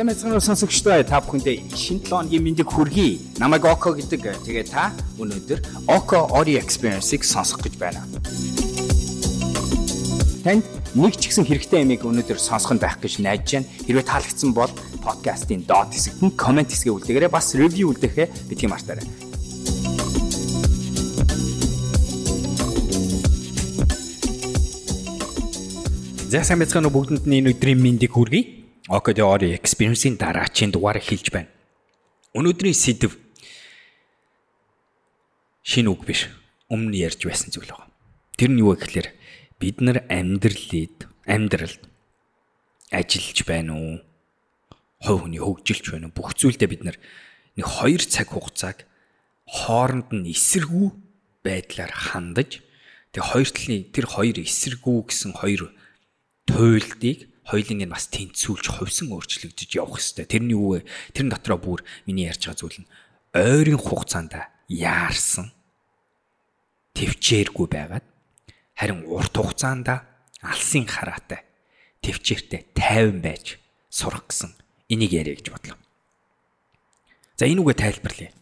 Сайн мэцхан сонсогчдоо та бүхэндээ шинэ 7 өдрийн мэндийг хүргэе. Намайг Око гэдэг. Тэгээ та өнөөдөр Око Audio Experience-ыг сонсох гэж байна. Танд нэг ч ихсэн хэрэгтэй ямиг өнөөдөр сонсох нь байх гэж найдаж байна. Хэрвээ таалагдсан бол подкастын доод хэсэгт нь комент хэсгээ үлдээгээрэй. Бас ревю үлдээхээ битгий мартаарай. За сайн мэцхан бүгдэнд энэ өдрийн мэндийг хүргэе. Окодори experience-ийн дараачийн дугаарыг хэлж байна. Өнөөдрийн сэдв шинэ үг биш. Өмнө ярьж байсан зүйл байна. Тэр нь юу вэ гэхээр бид нар амьдралд амьдралд ажиллаж байна уу? Хов хүний хөгжилч байна уу? Бүх зүйлдээ бид нар нэг 2 цаг хугацааг хооронд нь эсэргүү байдлаар хандаж тэг хоёр талын тэр хоёр эсэргүү гэсэн хоёр туйлдыг хоёулынг нь бас тэнцүүлж хувьсан өөрчлөгдөж явах хэрэгтэй. Тэрний юу вэ? Тэрэн дотроо бүр миний ярьж байгаа зүйл нь ойрын хугацаанд яарсан төвчээргүй байгаад харин урт хугацаанд алсын хараатай төвчээртэй тайван байж сурах гэсэн энийг яриа гэж бодлоо. За энэ үгээ тайлбарлая.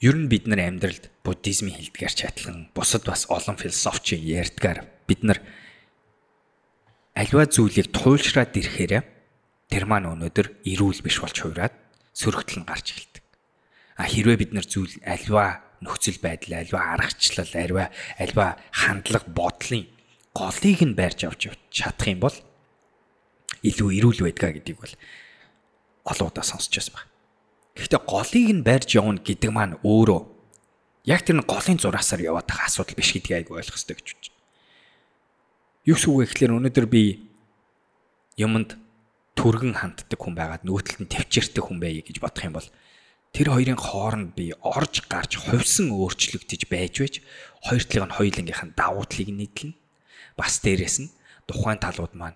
Ер нь бид нар амьдралд буддизмын хэлдгээрч адилхан бусад бас олон философч ярьдгаар бид нар альва зүйлийг туйлшраад ирэхээр тэр маань өнөөдөр эрүүл биш болж хуураад сөрөгтөл нь гарч эхэлдэг. А хэрвээ бид нар зүйл альва нөхцөл байдал, альва аргачлал, альва альва хандлага, бодлын голыг нь байрж авч чадах юм бол илүү эрүүл байдгаа гэдгийг бол олон удаа сонсч байсан байна. Гэхдээ голыг нь байрж явна гэдэг маань өөрөө яг тэр голын зураасаар яваад байгаа асуудал биш гэдгийг айгүй ойлгох хэрэгтэй гэж бодож Юу гэсэн үг гэхээр өнөөдөр би юмд түргэн ханддаг хүн байгаад нөгөөтөлд нь төвчээртэй хүн байе гэж бодох юм бол тэр хоёрын хооронд би орж гарч хувьсан өөрчлөгдөж байж байж хоёр талыг нь хоёулынгийнх нь давуу талыг нийтлэн бас дээрэс нь тухайн талууд маань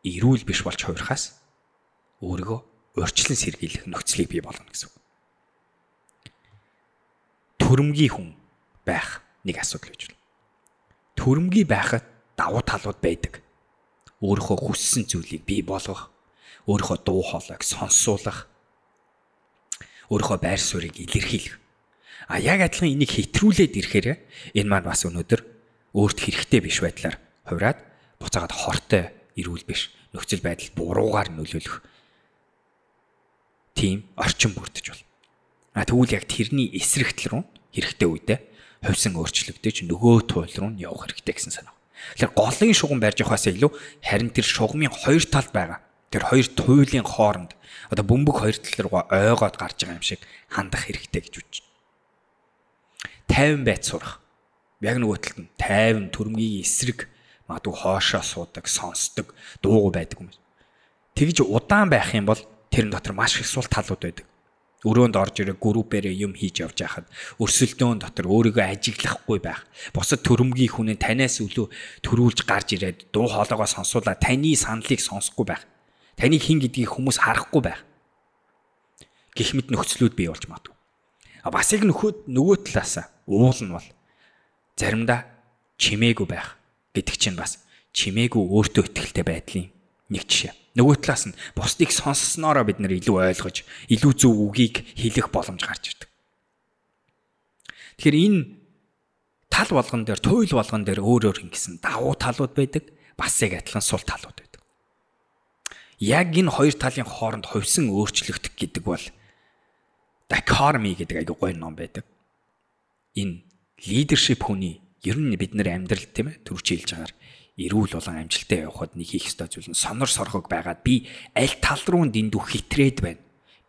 эрүүл биш болж хуурхаас өөрийгөө урьдчилан сэргийлэх нөхцөлийг бий болгоно гэсэн үг. Төрөмгийн хүн байх нэг асуудал гэж байна. Төрөмгий байхад давуу талууд байдаг. Өөрийнхөө хүссэн зүйлийг бий болгох, өөрийнхөө дуу хоолойг сонсуулах, өөрийнхөө байр суурийг илэрхийлэх. А яг адилхан энийг хэтрүүлээд ирэхээр энэ маань бас өнөөдөр өөрт хэрэгтэй биш байдлаар хувраад буцаагаад хортой ирүүл биш нөхцөл байдал буруугаар нөлөөлөх тийм орчин бүрдэж байна. А тэгвэл яг тэрний эсрэгтэл рүү хэрэгтэй үедээ хувьсан өөрчлөгдөж нөгөө туйл руу явах хэрэгтэй гэсэн санаа. Тэгэхээр голын шугам барьж явахаас илүү харин тэр шугамын хоёр талд байгаа. Тэр хоёр туйлын хооронд одоо бөмбөг хоёр тал руугаа ойгоод гарч байгаа юм шиг хандах хэрэгтэй гэж байна. 50 байц сурах. Яг нөгөө талд нь 50 төрмгийн эсрэг магадгүй хоошоо суудаг, сонсдог, дуугүй байдаг юм. Тэгж удаан байх юм бол тэрэн дотор маш их сул талууд байдаг өрөөнд орж ирээ группээрээ юм хийж явж байхад өрсөлдөөн дотор өөрийгөө ажиглахгүй байх. Бусад төрөмгийн хүнээ танаас өлөө төрүүлж гарч ирээд дуу хоолойгоо сонсуулаад таны саналыг сонсохгүй байх. Таныг хин гэдгийг хүмүүс харахгүй байх. Гэх мэт нөхцлүүд бий болж магадгүй. А бас яг нөхөд нөгөө талаасаа уул нь бол заримдаа чимээгүй байх гэдэг чинь бас чимээгүй өөртөө ихтэй байдлын нэг жишээ. Нөгөө талаас нь бусдыг сонсснороо бид нэр илүү ойлгож, илүү зөв үгийг хэлэх боломж гарч ирдэг. Тэгэхээр энэ тал болгон дээр, туйл болгон дээр өөр өөр ингэсэн давуу талууд байдаг, бас яг адилхан сул талууд байдаг. Яг энэ хоёр талын хооронд хувьсан өөрчлөгдөх гэдэг бол dichotomy гэдэг айгүй гоё ном байдаг. Энэ лидершип хүний ер нь бид нар амьдрал тийм ээ төрч хэлж байгаагаар эрүүл болон амжилттай явхад нэг хийх ёстой зүйл нь сонор сорхог байгаад би аль тал руу дэндүү хитрээд байна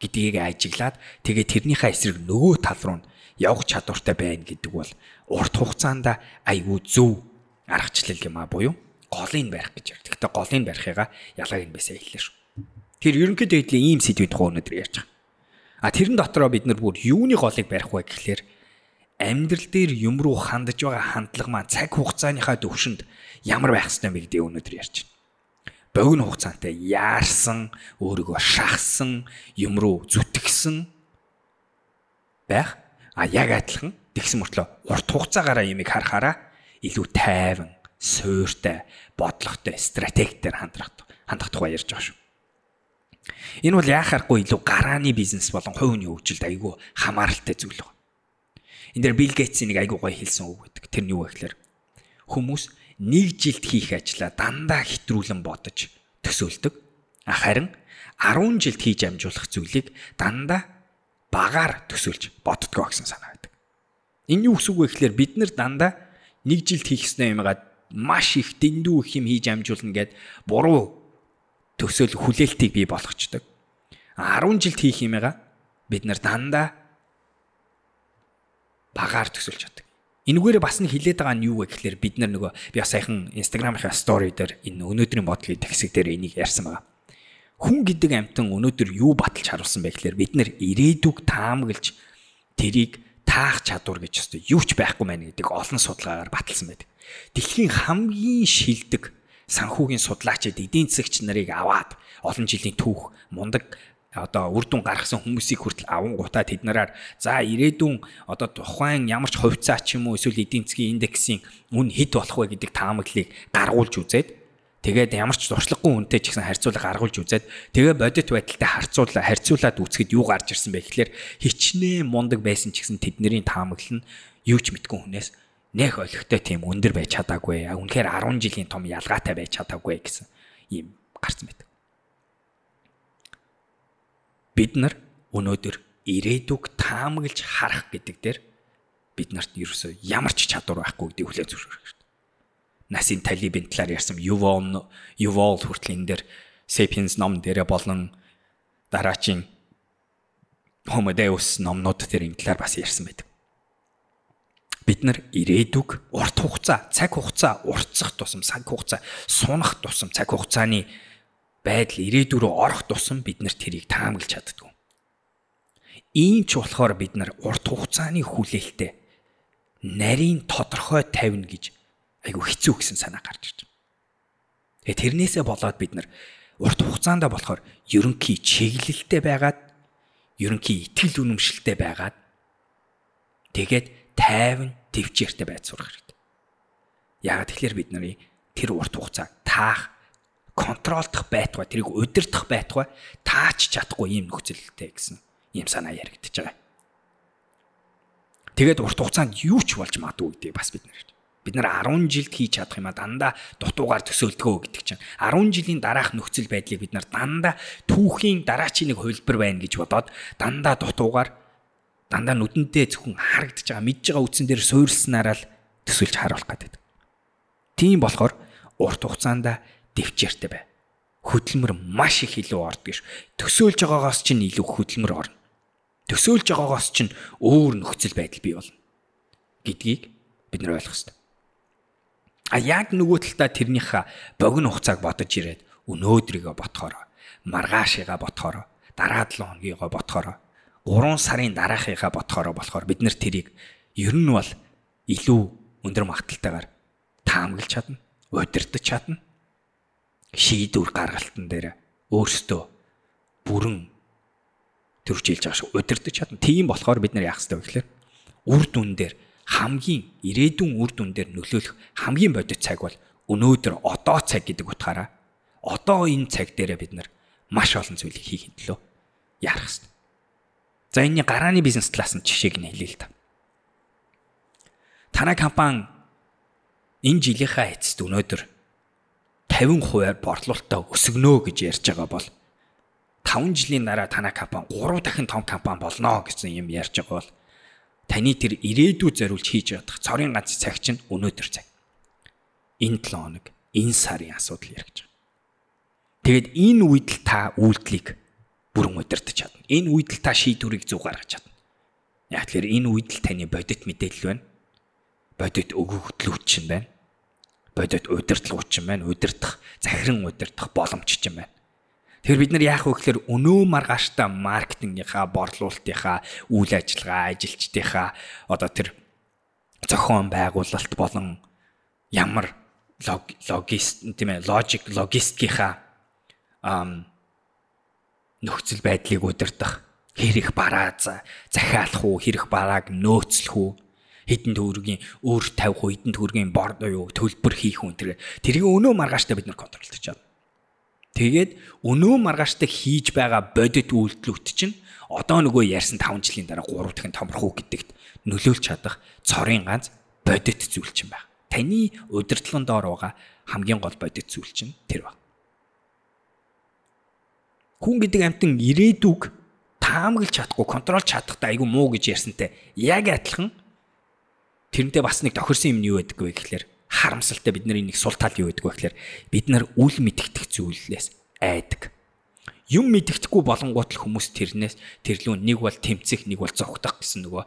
гэдгийг ажиглаад тэгээ тэрнийхээ эсрэг нөгөө тал руу явах чадвартай байна гэдэг бол урт хугацаанд айгүй зөв аргачлал юм а буюу голыг барих гэж ярьдаг. Гэтэ голыг барихыгаа ялгааг нь бисаа хэллээ шүү. Тэр ерөнхийдөө ийм сэдвийн тухай өнөөдөр ярьж байгаа. А тэрэн дотроо бид нар бүр юуны голыг барих вэ гэхлээр амьдрал дээр юм руу хандж байгаа хандлага маань цаг хугацааныхаа төвшөнд ямар байх ёстой бэ гэдгийг өнөөдөр ярьж байна. Богино хугацаантай яарсан, өөрийгөө шахсан, юм руу зүтгэсэн байх. А яг адилхан тэгсэн мөртлөө урт хугацаагаараа юмыг харахаараа илүү тайван, суйртай, бодлоготой стратегиээр хандах хандах тухай ярьж байгаа шүү. Энэ бол яхааргүй илүү гарааны бизнес болон хувийн хөгжилд айгүй хамааралтай зүйл байна. Энд дээр Билл Гейтсийн нэг айгүй гоё хэлсэн үг гэдэг. Тэр нь юу вэ гэхээр хүмүүс нэг жилд хийх ажлаа дандаа хэтрүүлэн бодож төсөөлдөг. Харин 10 жилд хийж амжуулах зүйлийг дандаа багаар төсөөлж боддгоо гэсэн санаа байдаг. Энэ юу гэсэн үг вэ гэхээр бид нар дандаа нэг жилд хийх ёстой юмгаа маш их дэндүү их юм хийж амжуулна гэд буруу төсөөл хүлээлтийг бий болгочдөг. 10 жилд хийх юмгаа бид нар дандаа багаар төсөлж чаддаг. Энэгээрээ бас нэг хилээд байгаа нь юу вэ гэхээр бид нар нөгөө би бас саяхан Instagram-ийнхаа story дээр энэ өнөөдрийн бодлогын тагсиг дээр энийг ярьсан байгаа хүн гэдэг амтан өнөөдөр юу баталж харуулсан бэ гэхээр бид нэр ирээдүг таамаглаж тэрийг таах чадвар гэж өстой юу ч байхгүй мэн гэдэг олон судалгаагаар баталсан байдаг. Дэлхийн хамгийн шилдэг санхүүгийн судлаачид эдийн засагч нарыг аваад олон жилийн түүх мундаг одоо үр дүн гаргасан хүмүүсийг хүртэл аван гутаа тэднэрээр за ирээдүйн одоо тухайн ямар ч хувьцаа ч юм уу эсвэл эдийн засгийн индексийн үн хэд болох вэ гэдэг таамаглалыг гаргуулж үзээд Тэгээд ямар ч зуршлаггүй үнэтэй ч гэсэн харьцуулга гаргуулж үзээд тэгээ бодит байдалтай харьцуулаа харьцуулаад үзэхэд юу гарч ирсэн бэ гэхлээр хичнээн мундаг байсан ч гэсэн тэдний таамаглал нь юу ч мэдгүй хүнээс нэх олигтой тийм өндөр байж чадаагүй. Үнэхээр 10 жилийн том ялгаатай байж чадаагүй гэсэн ийм гарсан байдаг. Бид нар өнөөдөр ирээдүг таамаглаж харах гэдэг дээр бид нарт ерөөсөө ямар ч чадвар байхгүй гэдгийг хүлээн зөвшөөрөх Насин Талибын талаар ярьсан Yuval Yuval хүртэл энэ дээр Sapiens ном дээр болон дараачийн Homo Deus номнууд дээр энэ талаар бас ярьсан байдаг. Бид нар ирээдүг урт хугацаа, цаг хугацаа, уртцах тусам, цаг хугацаа, сунах тусам, цаг хугацааны байдал ирээдүг рүү орох тусам бид нар тэрийг таамаглаж чаддгүй. Ийм ч болохоор бид нар урт хугацааны хүлээлттэй нарийн тодорхой тавина гэж айгу хэцүү гэсэн санаа гарч ирж байна. Тэгээ тэрнээсээ болоод бид нар урт хугацаанд болохоор ерөнхий чиглэлтэй байгаад ерөнхий итгэл үнэмшилтэй байгаад тэгээд тайван төвчээртэй байж сурах хэрэгтэй. Яагаад тэгэхээр бид нарын тэр урт хугацаа таах контролдох байтугай тэрийг удирдах байтугай таач чадахгүй юм нөхцөлтэй гэсэн ийм санаа яригдчихэж байгаа. Тэгээд урт хугацаанд юу ч болж магадгүй гэдгийг бас бид нэр бид нар 10 жилд хийж чадах юм а дандаа дутуугаар төсөөлдгөө гэдэг чинь 10 жилийн дараах нөхцөл байдлыг бид нар дандаа түүхийн дараачийн нэг хувилбар байна гэж бодоод дандаа дутуугаар дандаа нүдэндээ зөвхөн харагдаж байгаа мэдж байгаа үтсэн дээр суурилснараа л төсөөлж харуулах гэдэг. Тийм болохоор урт хугацаанд дэвчээртэй бай. Хөдөлмөр маш их илүү ордог ш. Төсөөлж байгаагаас чинь илүү хөдөлмөр орно. Төсөөлж байгаагаас чинь өөр нөхцөл байдал бий болно гэдгийг бид нар ойлгох хэрэгтэй. А яг нөгөө талдаа тэрнийхээ богино хугацааг бодож ирээд өнөөдрийгөө ботхоор маргаашигаа ботхоор дараа 7 хоногийгоо ботхоор 3 сарын дараахыгаа ботхоор болохоор бид нэр тэрийг ер нь бол илүү өндөр магталтайгаар таамаглаж чадна, удирдах чадна. Шийдвэр гаргалтан дээр өөрсдөө бүрэн төрүүлж байгаа шүү. Удирдах чадна. Тийм болохоор бид нар яах ёстой вэ гэхээр үр дүн дээр хамгийн ирээдүйн үр дүн дээр нөлөөлөх хамгийн бодит цаг бол өнөөдөр одоо цаг гэдэг утгаараа одоо энэ цаг дээрээ бид нар маш олон зүйлийг хийх төлөө ярах хэрэгтэй. За энэний гарааны бизнес талаас нь жишээг нь хэлье л та. Танай компани энэ жилийнхаа эцэст өнөөдөр 50% борлуулалтаа өсгөнө гэж ярьж байгаа бол 5 жилийн дараа танай компани 3 дахин том компани болно гэсэн юм ярьж байгаа бол таны тэр ирээдүй зориулж хийж чадах цорын ганц цаг чинь өнөөдөр цаг. Энэ 7 хоног, энэ сарын асуудал яригч байгаа. Тэгэд энэ үед л та үйлдэлийг бүрэн удирдах чадна. Энэ үед л та шийдвэрийг зөв гаргаж чадна. Яг тэгэхээр энэ үед л таны бодит мэдээлэл байна. Бодит өгөгдлүүд чинь байна. Бодит удирдлагууд чинь байна. Удирдах, захиран удирдах боломж чинь байна. Тэгэхээр бид нар яах вэ гэхээр өнөө маргааштай маркетингийнхаа, борлуулалтынхаа, үйл ажиллагаа, ажилчдынхаа одоо тэр зохион байгуулалт болон ямар логист тийм ээ логик логистикийнхаа ам нөхцөл байдлыг удирдах хэрэг бараа захиалах уу хэрэг барааг нөөцлөх үү хэдэн төгрөгийн өөр тавих уу хэдэн төгрөгийн борд юу төлбөр хийх үү тэр тэрийг өнөө маргааштай бид нар контролдож чадна Тэгээд өнөө маргааштай хийж байгаа бодит үйлдэлүүд чинь одоо нөгөө ярьсан 5 жилийн дараа 3 дахин томрох гэдэгт нөлөөлж чадах цорын ганц бодит зүйл чинь байна. Таны удирдлагын доор байгаа хамгийн гол бодит зүйл чинь тэр байна. Хүн гэдэг амтан ирээдүг таамаглаж чадахгүй, контролж чадахгүй айгүй муу гэж ярьсантай яг адилхан тэрнтэй бас нэг тохирсон юм нь юу байдаг вэ гэхлээр харамсалтай бидний нэг сул тал юу гэдэг вэ гэхээр бид нар үл мэдгдэх зүйлээс айдаг. Юм мэдгэхгүй болонгууд л хүмүүс тэрнээс тэрлүүн нэг бол тэмцэх, нэг бол зогтох гэсэн нөгөө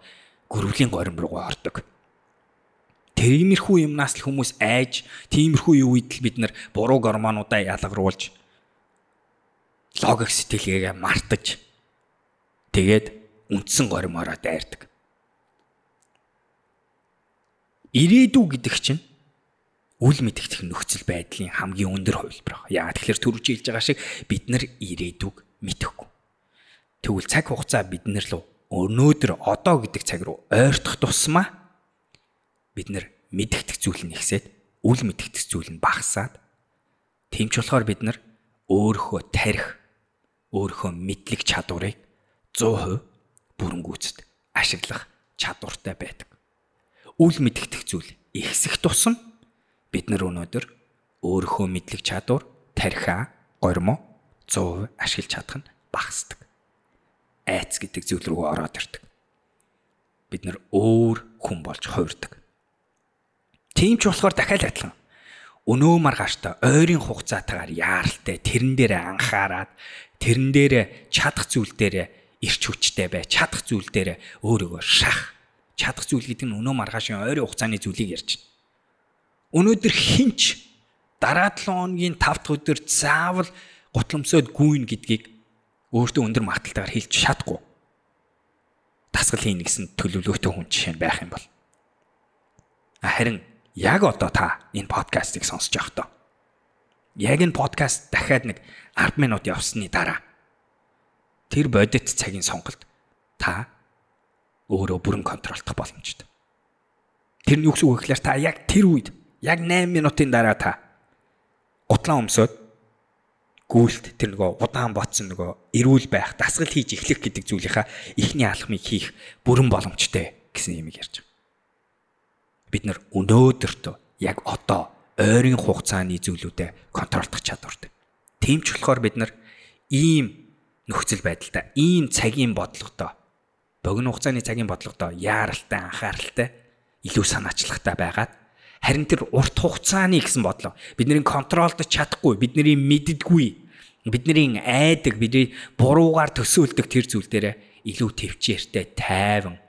гөрвлийн горим руу ордог. Тиймэрхүү юмнаас л хүмүүс айж, тиймэрхүү үед л бид нар буруу гормонуудаа ялгаруулж логик сэтгэлгээгээ мартаж тэгээд үндсэн горимороо дайрдаг. Ирээдүй гэдэг чинь үл мэдэгдэх нөхцөл байдлын хамгийн өндөр хувилбар. Яагаад тэгэхээр түрүүч хэлж байгаа шиг бид нар ирээдүг мэдэхгүй. Тэгвэл цаг хугацаа бид нар л өнөөдөр одоо гэдэг цаг руу ойртох тусмаа бид нар мэдэгдэх зүйл нь ихсээд үл мэдэгдэх зүйл нь багасаад тэмч болохоор бид нар өөрийнхөө тарих өөрийнхөө мэдлэг чадварыг 100% бүрэнгүүцэд ашиглах чадвартай байдаг. Үл мэдэгдэх зүйл ихсэх тусам бид нар өнөөдөр өөрийнхөө мэдлэг чадвар, тархиа, гормоо 100% ашиглаж чадах нь багасдаг. Айц гэдэг зүйл рүү ороод ирдэг. Бид нар өөр хүн болж хувирдаг. Тийм ч болохоор дахиад адилхан өнөө маргааштай ойрын хугацаатаагаар яаралтай тэрэн дээр анхаарад тэрэн дээр чадах зүйл дээр ирч хүчтэй бай чадах зүйл дээр өөрийгөө шах чадах зүйл гэдэг нь өнөө маргаашийн ойрын хугацааны зүйлийг ярьж байна. Өнөөдөр хинч дараа 7 хоногийн 5 дахь өдөр заавал гутламсойд гүйн гэдгийг өөртөө өндөр магталтайгаар хэлж чадахгүй. Дасгал хийн гэсэн төлөвлөгөөтэй хүн жишээ нь байх юм бол. Харин яг одоо та энэ подкастыг сонсож байхдаа яг энэ подкаст дахиад нэг 10 минут явсны дараа тэр бодит цагийн сонголт та өөрөө бүрэн контролдох боломжтой. Тэр нь юу гэсэн үг гэхээр та яг тэр үед яг 8 минутын дараа та гутлаа өмсөд гүйлт тэр нөгөө удаан ботсон нөгөө эрүүл байх, дасгал хийж эхлэх гэдэг зүйлийнхаа ихний алхмыг хийх бүрэн боломжтой гэсэн юм ярьж байгаа. Бид нар өнөөдөртөө яг одоо ойрын хугацааны зүйлүүдэд контролдох чадвартай. Тийм ч болохоор бид нар ийм нөхцөл байдалтай, ийм цагийн бодлоготой, богино хугацааны цагийн бодлоготой яаралтай, анхааралтай, илүү санаачлагтай байгаад Харин тэр урт хугацааны гэсэн бодлоо. Бидний контролдож чадахгүй, бидний мэддэггүй, бидний айдаг, бидний буруугаар төсөөлдөг тэр зүйл дээр илүү төвчээртэй, тайван,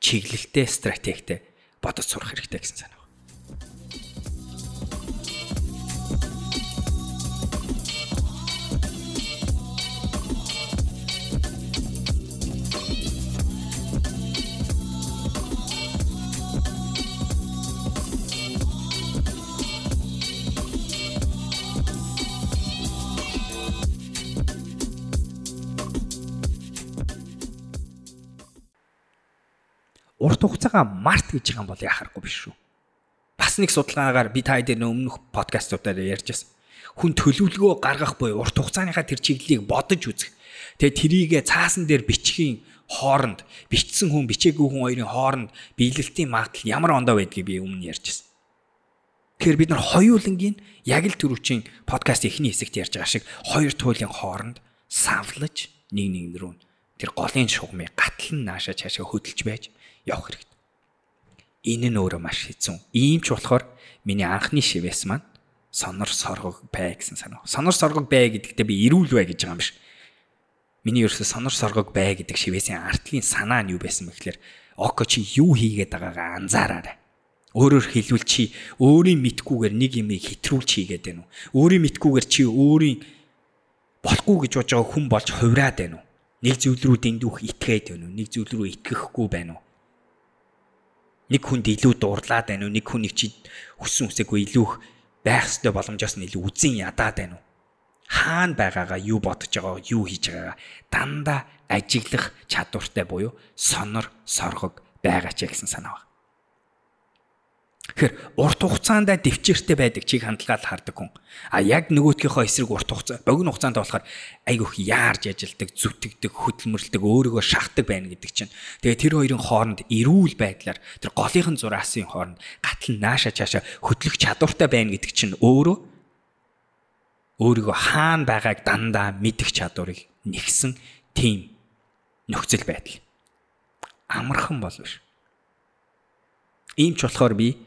чиглэлтэй, стратегтэй бодож сурах хэрэгтэй гэсэн санаа. Урт хугацаагаа март гэж байгаа юм бол яхахгүй биш шүү. Бас нэг судалгаагаар би та хэдийн өмнөх подкастуудаар ярьжсэн. Хүн төлөвлөгөө гаргах буюу урт хугацааныхаа тэр чиглэлийг бодож үзэх. Тэгээ тэрийг цаасан дээр бичгийн хооронд бичсэн хүн бичээгүй хүн хоёрын хооронд биелэлтийн магадлал ямар ондоо байдгийг би өмнө ярьжсэн. Тэгэхээр бид нар хоёулангийн яг л түрүүчийн подкаст эхний хэсэгт ярьж байгаа шиг хоёр туйлын хооронд савлаж нэг нэг рүү тэр голын шугамыг гатал нь наашаа цаашаа хөдөлж байж явах хэрэгтэй. Энэ нь өөрөө маш хэцүү. Ийм ч болохоор миний анхны шивээс маань сонор соргог бай гэсэн санаа. Сонор соргог бай гэдэгтээ би эрүүл бай гэж байгаа юм биш. Миний ерөөсө сонор соргог бай гэдэг шивээсийн артлын санаа нь юу байсан бэ гэхээр око чи юу хийгээд байгаагаа анзаараарай. Өөрөөр хэлбэл чи өөрийн мэдгүйгээр нэг юмыг хэтрүүлж хийгээд байна уу? Өөрийн мэдгүйгээр чи өөрийн болохгүй гэж бодож байгаа хүн болж хувраад байна уу? Нэг зүйл рүү дэндүүх итгээд байна уу? Нэг зүйл рүү итгэхгүй байна уу? Нэг хүнд илүү дуурлаад байна уу нэг хүн нэг чи хүссэн үсээгүй илүү байх ёстой боломжоос нь илүү үзэн ядаад байна уу хаана байгаагаа юу бодож байгаа юу хийж байгаагаа дандаа ажиглах чадвартай буюу сонор соргог байгаа ч гэсэн санаа баг. Тэгэхээр урт хугацаанд дэвчээртэй байдаг чиг хандлагаар хардаг хүн. А яг нөгөөдгийнхөө эсрэг урт хугацаа богино хугацаанд болохоор айгүйх яарж ажилдаг, зүтгэдэг, хөдөлмөрлөдөг, өөрийгөө шахдаг байна гэдэг чинь. Тэгээ тэр хоёрын хооронд эрүүл байдлаар тэр голынхын зураасын хооронд гатал нааша чааша хөдлөх чадвартай байна гэдэг чинь өөрөө өөрийгөө хаана байгааг дандаа мэдэх чадварыг нэгсэн тийм нөхцөл байдал. Амархан бол биш. Ийм ч болохоор би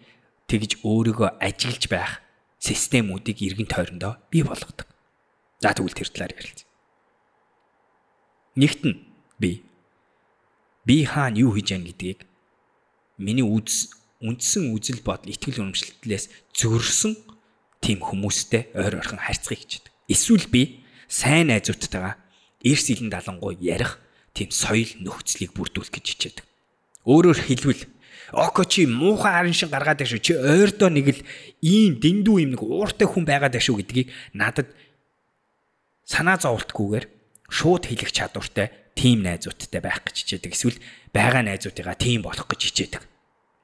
тэгж өөрийгөө ажиглаж байх системүүдийг эргэн тойрондоо бий болгодог. За тэгвэл тэр талаар ярилцъя. Нэгт нь би би хаана юу хийж яан гэдгийг миний үз үндсэн үзэл бодол итгэл үнэмшлэлээс зөрсөн тийм хүмүүстэй ойр орхон харьцахыг хичээдэг. Эсвэл би сайн найзуудтайгаа эрс илэн далангуй ярих тийм соёл нөхцөлийг бүрдүүлэх гэж хичээдэг. Өөрөөр хэлбэл Око чи муухай харин шин гаргаад байх шүү. Чи ойрдоо нэг л ийм дэндүү юм нэг ууртай хүн байгаад байх шүү гэдгийг надад санаа зовлтгүйгээр шууд хэлэх чадвартай тим найзуудтай байх гэж хичээдэг. Эсвэл байгаа найзуудыгаа тим болох гэж хичээдэг.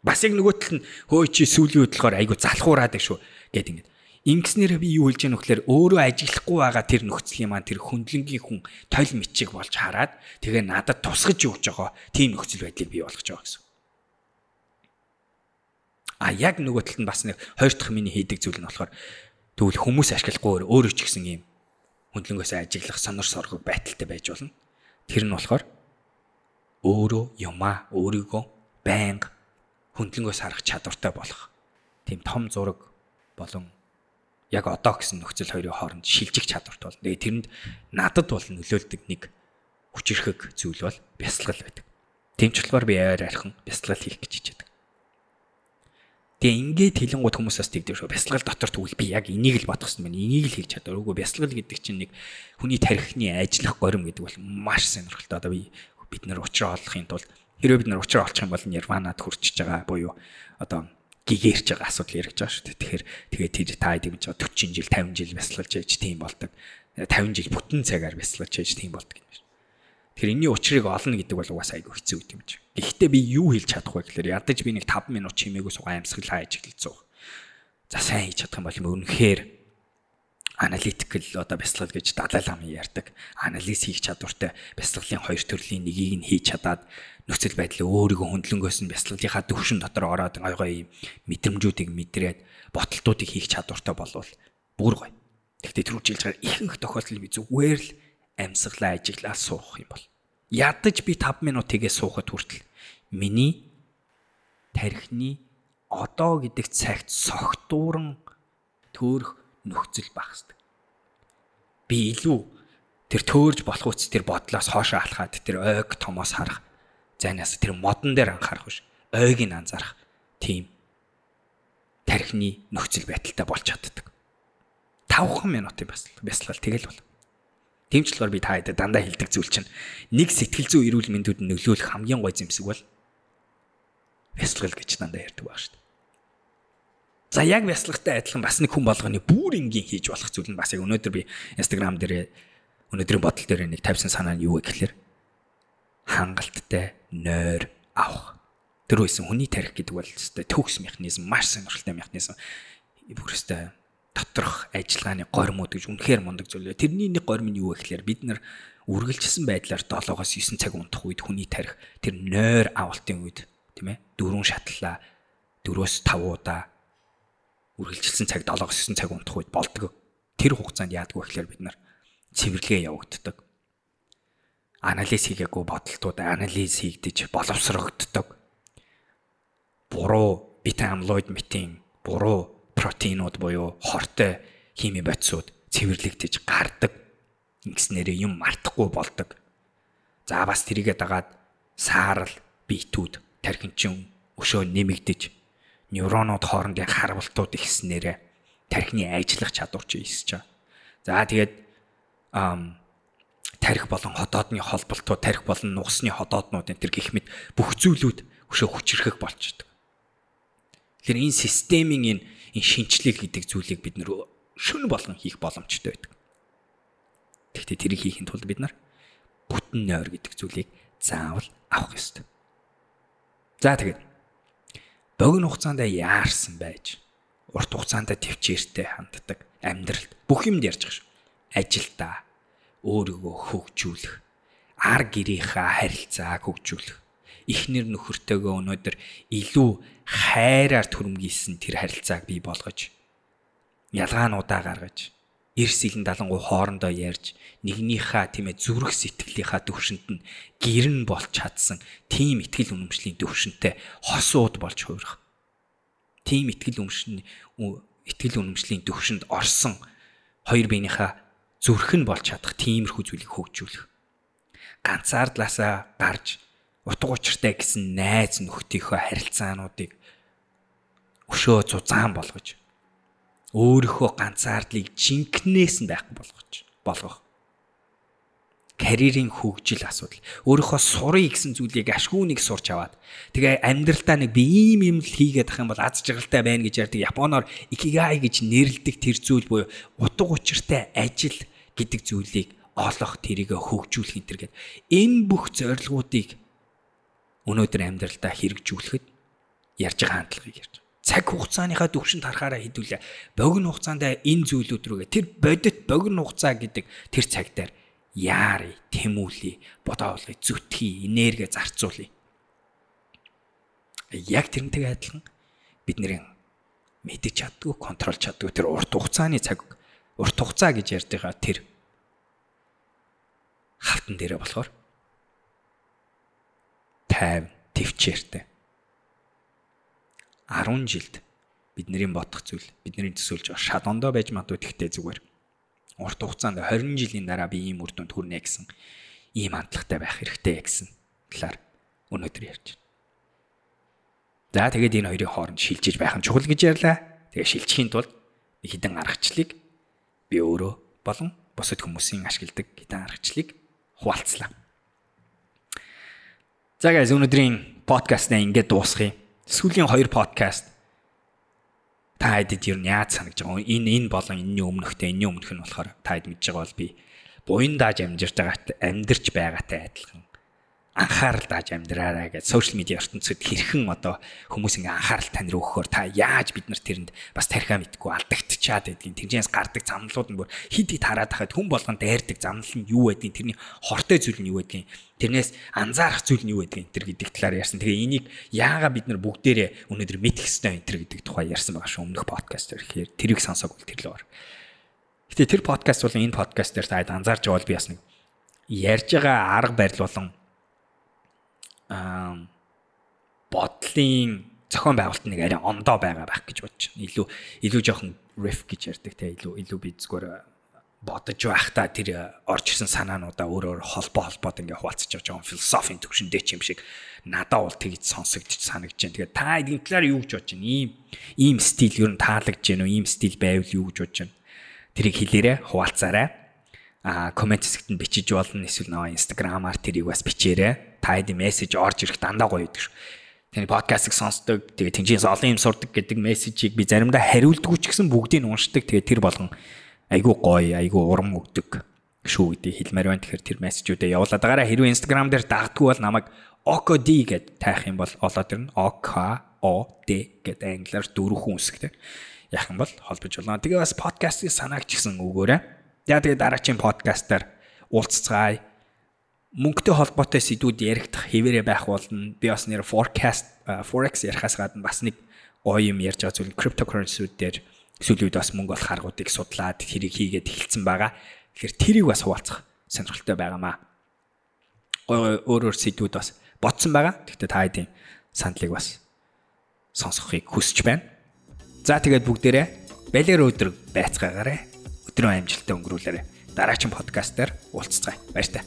Бас яг нөгөө тал нь хөөе чи сүүлийн хөдөлгөөр айгу залхуураад байх шүү гэд ингэ. Ингэснээр би юу хэлж яах нөхлөөр өөрөө ажиглахгүй байгаа тэр нөхцөлийн маань тэр хөндлөнгийн хүн тойл мичиг болж хараад тэгээ надад тусгаж өгч байгаа тийм нөхцөл байдлыг бий болгож байгаа гэсэн. А яг нөгөө талд нь бас нэг хоёр дахь миний хийдэг зүйл нь болохоор тэгвэл хүмүүс ашиглахгүй өөрөө ч гэсэн юм хөндлөнгөөс ажиглах сонор соргог байдалтай байж болно. Тэр нь болохоор өөрөө юмаа өөрийгөө байнга хөндлөнгөөс харах чадвартай болох. Тийм том зураг болон яг одоо гэсэн нөхцөл хоёрын хооронд шилжих чадвартай болно. Тэгээ тэрэнд надад бол нөлөөлдөг нэг хүчирхэг зүйл бол бясалгал байдаг. Тийм ч болохоор би аваар архан бясалгал хийх гэж хичээдэг. Тэгээ ингээд хэлэнгууд хүмүүсээс тэгдэг шүү. Бясалгал дотор тэгвэл би яг энийг л бодох гэсэн байна. Энийг л хийж чадвар. Үгүй бясалгал гэдэг чинь нэг хүний тархины ажиллах горим гэдэг бол маш сонирхолтой. Одоо би бид нар уучраа олохын тулд хэрвээ бид нар уучраа олчих юм бол нирванад хүрчиж байгаа буюу одоо гигэрч байгаа асуудал яригч байгаа шүү дээ. Тэгэхээр тэгээ тэр та хэд гэж 40 жил 50 жил бясалгалж яж тийм болдог. 50 жил бүтэн цагаар бясалгалж яж тийм болдог юм байна. Тэгэхээр энэний учрыг олно гэдэг бол угаасаа айгүй хэцүү гэдэг юм чи. Гэхдээ би юу хэлж чадах вэ гэхээр ядаж би нэг 5 минут чимээгүй сугаа амьсгал хайж эхэлцээ. За сайн хийж чадах юм бол үнэхээр аналитикл одоо бясалгал гэж Далай лам ярьдаг. Анализ хийх чадвартай бясалгалын хоёр төрлийн нэгийг нь хийж чадаад нөхцөл байдлаа өөрийгөө хөндлөнгөөс нь бясалгалынхаа төвшин дотор ороод гой гой мэдрэмжүүдийг мэдрээд боталтуудыг хийх чадвартай болвол бүр гоё. Гэхдээ түрүү жилж байгаа ихэнх тохиолдолд би зүгээр л амьсгалаа ажиглаа суух юм бол ядаж би 5 минут тэгээ суухад хүртэл миний тархины одоо гэдэг цагт согтууран төөрөх нөхцөл багсдаг. Би илүү тэр төөрж болох үс тэр бодлоос хоошоо алхаад тэр ойг томоос харах зайнаас тэр модон дээр анхаарах биш ойг нь анзаарах тийм тархины нөхцөл байдалтай болж чаддаг. 5 минутын бясалгал тэгэл бол. Тэмчлэлээр би та хэдэд дандаа хилдэг зүйл чинь нэг сэтгэл зүй эрүүл мэндэд нөлөөлөх хамгийн гой зэмсэг бол бясалгал гэж дандаа ярьдаг баг шүү дээ. За яг бясалгатай адилхан бас нэг хүн болгоны бүр энгийн хийж болох зүйл нь бас яг өнөөдөр би Instagram дээр өнөөдрийн бодол дээр нэг тавьсан санаа нь юу вэ гэхээр хангалттай нойр авах. Тэр үсэн хүний тарих гэдэг бол өстой төгс механизм маш сонирхолтой механизм. Бүрөөстэй доторх ажиллагааны горимууд гэж үнэхээр мундаг зүйл. Тэрний нэг горим нь юу вэ гэхээр бид нар үргэлжилсэн байдлаар 7-оос 9 цаг унтах үед хүний тарих тэр нойр авалтын үед тийм ээ дөрвөн шатлаа 4-өөс 5 удаа үргэлжилсэн цаг 7-оос 9 цаг унтах үед болдог. Тэр хугацаанд яадаг вэ гэхээр бид нар цэвэрлэгээ явагддаг. Анализ хийгээгүй бодолтууд анализ хийгдэж боловсрогддог. Буруу бета амлоид метин буруу протеинууд буюу хортой хими бодисууд цэвэрлэгдэж гардаг. Ингэснээрээ юм мартахгүй болдог. За бас тэрийгэ дагаад саарл биетүүд тархинчин өшөө нэмэгдэж нейронууд хоорондын харвалтууд ихснээрээ тархины ажиллах чадвар ч ихсэж байгаа. За тэгээд тарих болон ходоодны холболтууд, тарих болон нугасны ходооднууд энэ төр гих мэд бүх зүйлүүд өшөө хүчрэхэг болчихдог. Тэгэхээр энэ системийн энэ энэ шинчлэл гэдэг зүйлийг бид нөр шүн болгон хийх боломжтой байдаг. Тэгэхдээ тэрийг хийхин тулд бид нар бүтэн нойр гэдэг зүйлийг заавал авах ёстой. За тэгээд богино хугацаанд яарсан байж урт хугацаанд төвчээртэй ханддаг амьдралд бүх юмд ярьж байгаа шүү. Ажилдаа өөрийгөө хөгжүүлэх, ар гэрийнхаа харилцааг хөгжүүлэх, эхнэр нөхөртөөгөө өнөөдөр илүү хайраар түрэмгийсэн тэр харилцааг бий болгож ялгаануудаа гаргаж эрс илэн далангуй хоорондоо ярьж нэгнийхээ тийм ээ зүрх сэтгэлийнхаа төвшөнд нь гэрн болж чадсан тийм ихтгэл үнэмшлийн төвшөнтэй хосууд болж хуурах. Тийм ихтгэл үнэмшлийн ихтгэл үнэмшлийн төвшөнд орсон хоёр биенийхээ зүрх нь болж чадах тиймэрхүү зүйлийг хөгжүүлэх. Ганцаардлаасаа гарч утга учиртай гэсэн найз нөхдийнхөө харилцаануудыг өшөө зузаан болгож өөрийнхөө ганцаардлыг жинкнээс нь байхгүй болгож болгох. Карьерийн хөгжил асуудал. Өөрийнхөө сурыг гэсэн зүйлийг ашгүй нэг сурч аваад тэгээ амьдралдаа нэг би ийм юм л хийгээд ах юм бол аз жаргалтай байна гэж ярьдаг Японоор икигай гэж нэрлэдэг тэр зүйл буюу утга учиртай ажил гэдэг зүйлийг олох тэрийг хөгжүүлэх энэ төр гэдэг. Энэ бүх зорилгоодыг өнөөдөр амьдралдаа хэрэгжүүлэхэд ярьж байгаа хандлагыг ярьж цаг хугацааныхаа төвшөнд харахаараа хэдүүлээ. Богино хугацаанд энэ зүйлүүд рүүгээ тэр бодит богино хугацаа гэдэг тэр цаг дээр яарыг, тэмүүлээ, бодоо болгоё, зүтгэе, энерги зарцуулъя. Яг тэрнтэй адилхан бидний мэдэж чаддгүй, контролж чаддгүй тэр урт хугацааны цаг урт хугацаа гэж ярьж байгаа тэр хавтан дээрээ болохоор тайв төвчээртэй 10 жилд бидний бодох зүйл бидний төсөөлж шалондоо байж магадгүй тэгтээ зүгээр урт хугацаанд 20 жилийн дараа би ийм үр дүнд хүрнэ гэсэн ийм хандлагатай байх хэрэгтэй гэсэн талаар өнөөдөр ярьж байна. За тэгээд энэ хоёрын хооронд шилжиж байх нь чухал гэж ярьлаа. Тэгээд шилжихийн тулд хідэн аргачлалыг би өөрөө болон бусад хүмүүсийн ашигладаг хідэн аргачлалыг хуваалцлаа. За guys өнөөдрийн подкастаа ингээд дуусгая? Сүүлийн хоёр подкаст та хэдэд нь яаж санагдж байгаа? Энэ энэ болон энэний өмнөхтэй энэний өмнөх нь болохоор та хэд мэдж байгаа бол би буян дааж амжирж байгаатай амьдарч байгаатай адилхан анхаарал дааж амьдраарай гэж сошиал медиа ертөнцид хэрхэн одоо хүмүүс ингээ анхаарал тань руу өгөхөөр та яаж бид нар тэрэнд бас тархиа мэдгүй алдагдчихад байдгийг тэмцээс гардаг замналууд нь бүр хид хид хараад хахад хүн болгон дайрдаг замнал нь юу байдгийг тэрний хортой зүйл нь юу байдгийг тэрнээс анзаарах зүйл нь юу байдгийг энэ гэдэг талаар ярьсан. Тэгээ энийг яагаад бид нар бүгдээрээ өнөөдөр мэдэх ёстой энэ гэдэг тухай ярьсан байгаа шүү өмнөх подкаст. Тэгэхээр тэрийг сонсоог бол тэрлээ ор. Гэтэ тэр подкаст болон энэ подкаст дээр та анзаарч байгаа бол би бас нэг ярьж байгаа арга барил болон бодлын зохион байгуулалт нэг арай ондоо байгаа байх гэж бодож байна. Илүү илүү жоохон riff гэж ярьдаг те илүү илүү би зүгээр бодож байхдаа тэр орж ирсэн санаануудаа өөрөөр холбоо холбоод ингээ хуваалцаж байгаа жоохон философийн төвшөндөө ч юм шиг надад бол тэгж сонсогдож санагдаж байна. Тэгээд та эдийн талаар юу гэж бодож байна? Ийм ийм стил ер нь таалагдж байна уу? Ийм стил байвал юу гэж бодож байна? Тэрийг хэлээрэ хуваалцаарай. Аа комент хэсэгт нь бичиж болно. Эсвэл нөө инстаграмаар тэрийг бас бичээрэй та хэд мессеж орж ирэх дандаа гоё гэдэг шүү. Тэний подкастыг сонсдог, тэгээ тэнцээс олон юм сурдаг гэдэг мессежийг би заримдаа хариулдаггүй ч гэсэн бүгдийг нь уншдаг. Тэгээ тэр болгон айгүй гоё, айгүй урам өгдөг шүү гэдэг хэлмээр байна. Тэгэхээр тэр мессежүүдээ явуулаад байгаараа хэрвээ Instagram дээр дагдгүй бол намайг OKD гэд таах юм бол олоод ирнэ. OKOD гэдэг англиар дөрвөн үсгтэй. Яах юм бол холбож болно. Тэгээ бас подкастын санааг ч гэсэн өгөөрэй. За тэгээ дараагийн подкастаар уулзцгаая мөнгөтэй холбоотой сэдвүүд яригдах хэвээрээ байх болно. Би бас нэр forecast forex ярихаас гадна бас нэг гоё юм ярьж байгаа зүйл cryptocurrency-үүд дээр сүүлийн үед бас мөнгө олох аргуудыг судлаад тэрийг хийгээд эхэлсэн байгаа. Тэгэхээр тэрийг бас хуваалцах сонирхолтой байгаамаа. Гоё өөр өөр сэдвүүд бас ботсон байгаа. Гэхдээ та хэдийн сандлыг бас сонсохыг хүсэж байна. За тэгээд бүгдээрээ балер өдөр байцгаагаарэ. Өдрөө амжилттай өнгөрүүлээрэ. Дараагийн подкаст дээр уулзцгаая. Баяр таа.